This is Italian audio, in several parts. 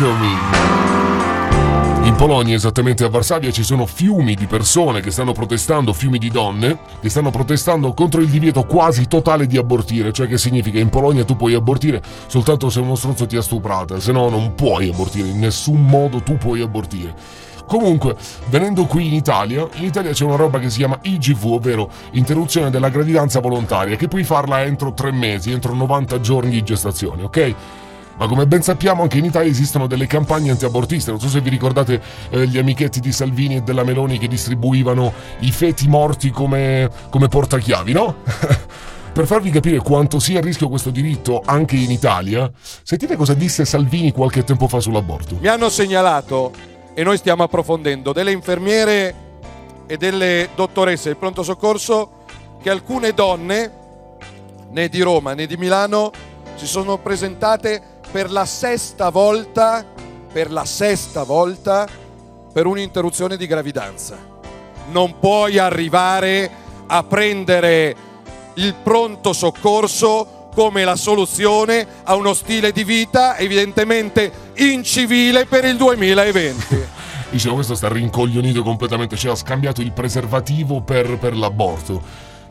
eccomi. In Polonia, esattamente a Varsavia, ci sono fiumi di persone che stanno protestando, fiumi di donne, che stanno protestando contro il divieto quasi totale di abortire, cioè che significa in Polonia tu puoi abortire soltanto se uno stronzo ti ha stuprata, se no non puoi abortire, in nessun modo tu puoi abortire. Comunque, venendo qui in Italia, in Italia c'è una roba che si chiama IGV, ovvero interruzione della gravidanza volontaria, che puoi farla entro tre mesi, entro 90 giorni di gestazione, ok? Ma come ben sappiamo anche in Italia esistono delle campagne antiabortiste, non so se vi ricordate eh, gli amichetti di Salvini e della Meloni che distribuivano i feti morti come, come portachiavi, no? per farvi capire quanto sia a rischio questo diritto anche in Italia, sentite cosa disse Salvini qualche tempo fa sull'aborto. Mi hanno segnalato, e noi stiamo approfondendo, delle infermiere e delle dottoresse del pronto soccorso che alcune donne, né di Roma né di Milano, si sono presentate per la sesta volta, per la sesta volta, per un'interruzione di gravidanza. Non puoi arrivare a prendere il pronto soccorso come la soluzione a uno stile di vita evidentemente incivile per il 2020. Dicevo, questo sta rincoglionito completamente, cioè ha scambiato il preservativo per, per l'aborto.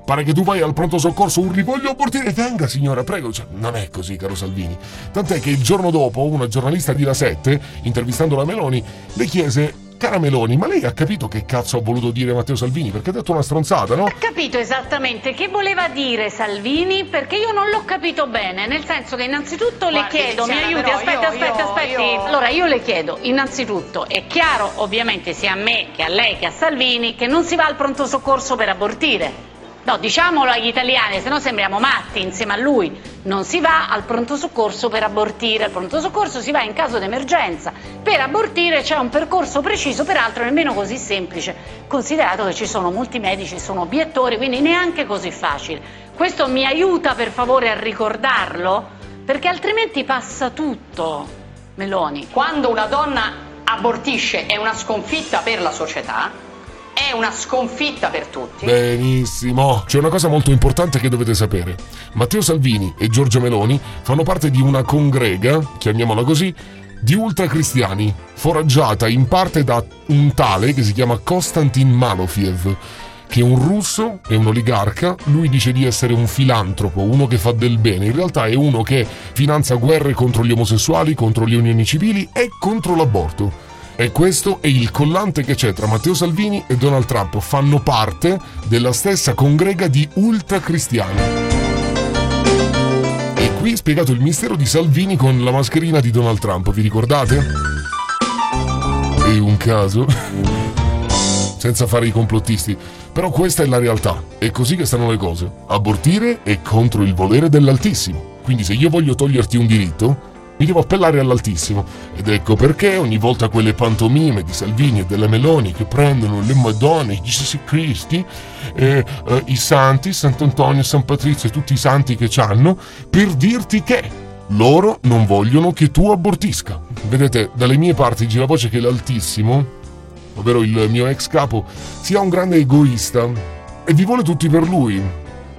Pare che tu vai al pronto soccorso, urli voglio abortire, venga signora, prego. Cioè, non è così, caro Salvini. Tant'è che il giorno dopo una giornalista di La 7, intervistando la Meloni, le chiese Cara Meloni, ma lei ha capito che cazzo ha voluto dire Matteo Salvini? Perché ha detto una stronzata, no? Ha capito esattamente che voleva dire Salvini perché io non l'ho capito bene, nel senso che innanzitutto le Guardi, chiedo, mi aiuti, però aspetti, io- aspetti, io- aspetti. io- Allora io le chiedo, innanzitutto, è chiaro ovviamente sia a me che a lei che a Salvini che non si va al pronto soccorso per abortire. No, diciamolo agli italiani, se no sembriamo matti insieme a lui. Non si va al pronto soccorso per abortire, al pronto soccorso si va in caso di emergenza. Per abortire c'è un percorso preciso, peraltro nemmeno così semplice, considerato che ci sono molti medici, sono obiettori, quindi neanche così facile. Questo mi aiuta per favore a ricordarlo, perché altrimenti passa tutto, Meloni. Quando una donna abortisce è una sconfitta per la società, una sconfitta per tutti. Benissimo. C'è una cosa molto importante che dovete sapere. Matteo Salvini e Giorgio Meloni fanno parte di una congrega, chiamiamola così, di ultracristiani, foraggiata in parte da un tale che si chiama Konstantin Malofiev, che è un russo, è un oligarca, lui dice di essere un filantropo, uno che fa del bene, in realtà è uno che finanzia guerre contro gli omosessuali, contro le unioni civili e contro l'aborto. E questo è il collante che c'è tra Matteo Salvini e Donald Trump. Fanno parte della stessa congrega di ultracristiani. E qui spiegato il mistero di Salvini con la mascherina di Donald Trump, vi ricordate? È un caso? Senza fare i complottisti. Però questa è la realtà. È così che stanno le cose. Abortire è contro il volere dell'Altissimo. Quindi se io voglio toglierti un diritto, mi devo appellare all'Altissimo. Ed ecco perché ogni volta quelle pantomime di Salvini e della Meloni che prendono le Madonne, i Gesù Cristi, eh, eh, i santi, Sant'Antonio, San Patrizio e tutti i santi che c'hanno, per dirti che loro non vogliono che tu abortisca. Vedete, dalle mie parti gira voce che l'Altissimo, ovvero il mio ex capo, sia un grande egoista e vi vuole tutti per lui.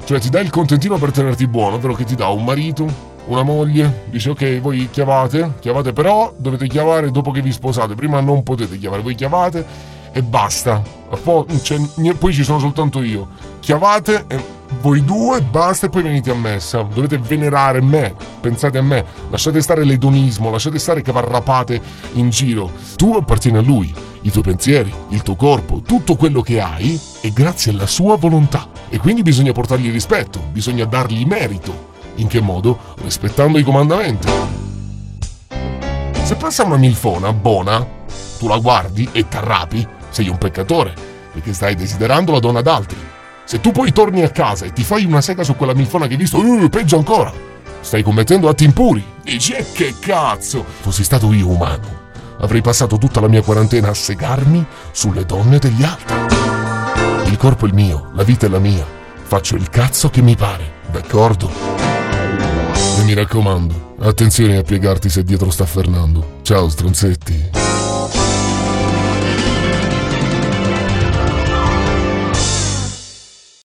Cioè ti dà il contentino per tenerti buono, ovvero che ti dà un marito, una moglie, dice ok voi chiavate, chiavate però dovete chiavare dopo che vi sposate, prima non potete chiavare, voi chiavate e basta. Poi, cioè, poi ci sono soltanto io. Chiavate e voi due, basta e poi venite a messa. Dovete venerare me, pensate a me, lasciate stare l'edonismo, lasciate stare che varrapate in giro. Tu appartieni a lui, i tuoi pensieri, il tuo corpo, tutto quello che hai è grazie alla sua volontà. E quindi bisogna portargli rispetto, bisogna dargli merito. In che modo? Rispettando i comandamenti. Se passa una milfona buona, tu la guardi e t'arrapi, sei un peccatore, perché stai desiderando la donna d'altri. Se tu poi torni a casa e ti fai una sega su quella milfona che hai visto, uh, peggio ancora, stai commettendo atti impuri. Dici, "E che cazzo? Fossi stato io umano, avrei passato tutta la mia quarantena a segarmi sulle donne degli altri. Il corpo è il mio, la vita è la mia. Faccio il cazzo che mi pare, d'accordo? E mi raccomando, attenzione a piegarti se dietro sta Fernando. Ciao, stronzetti.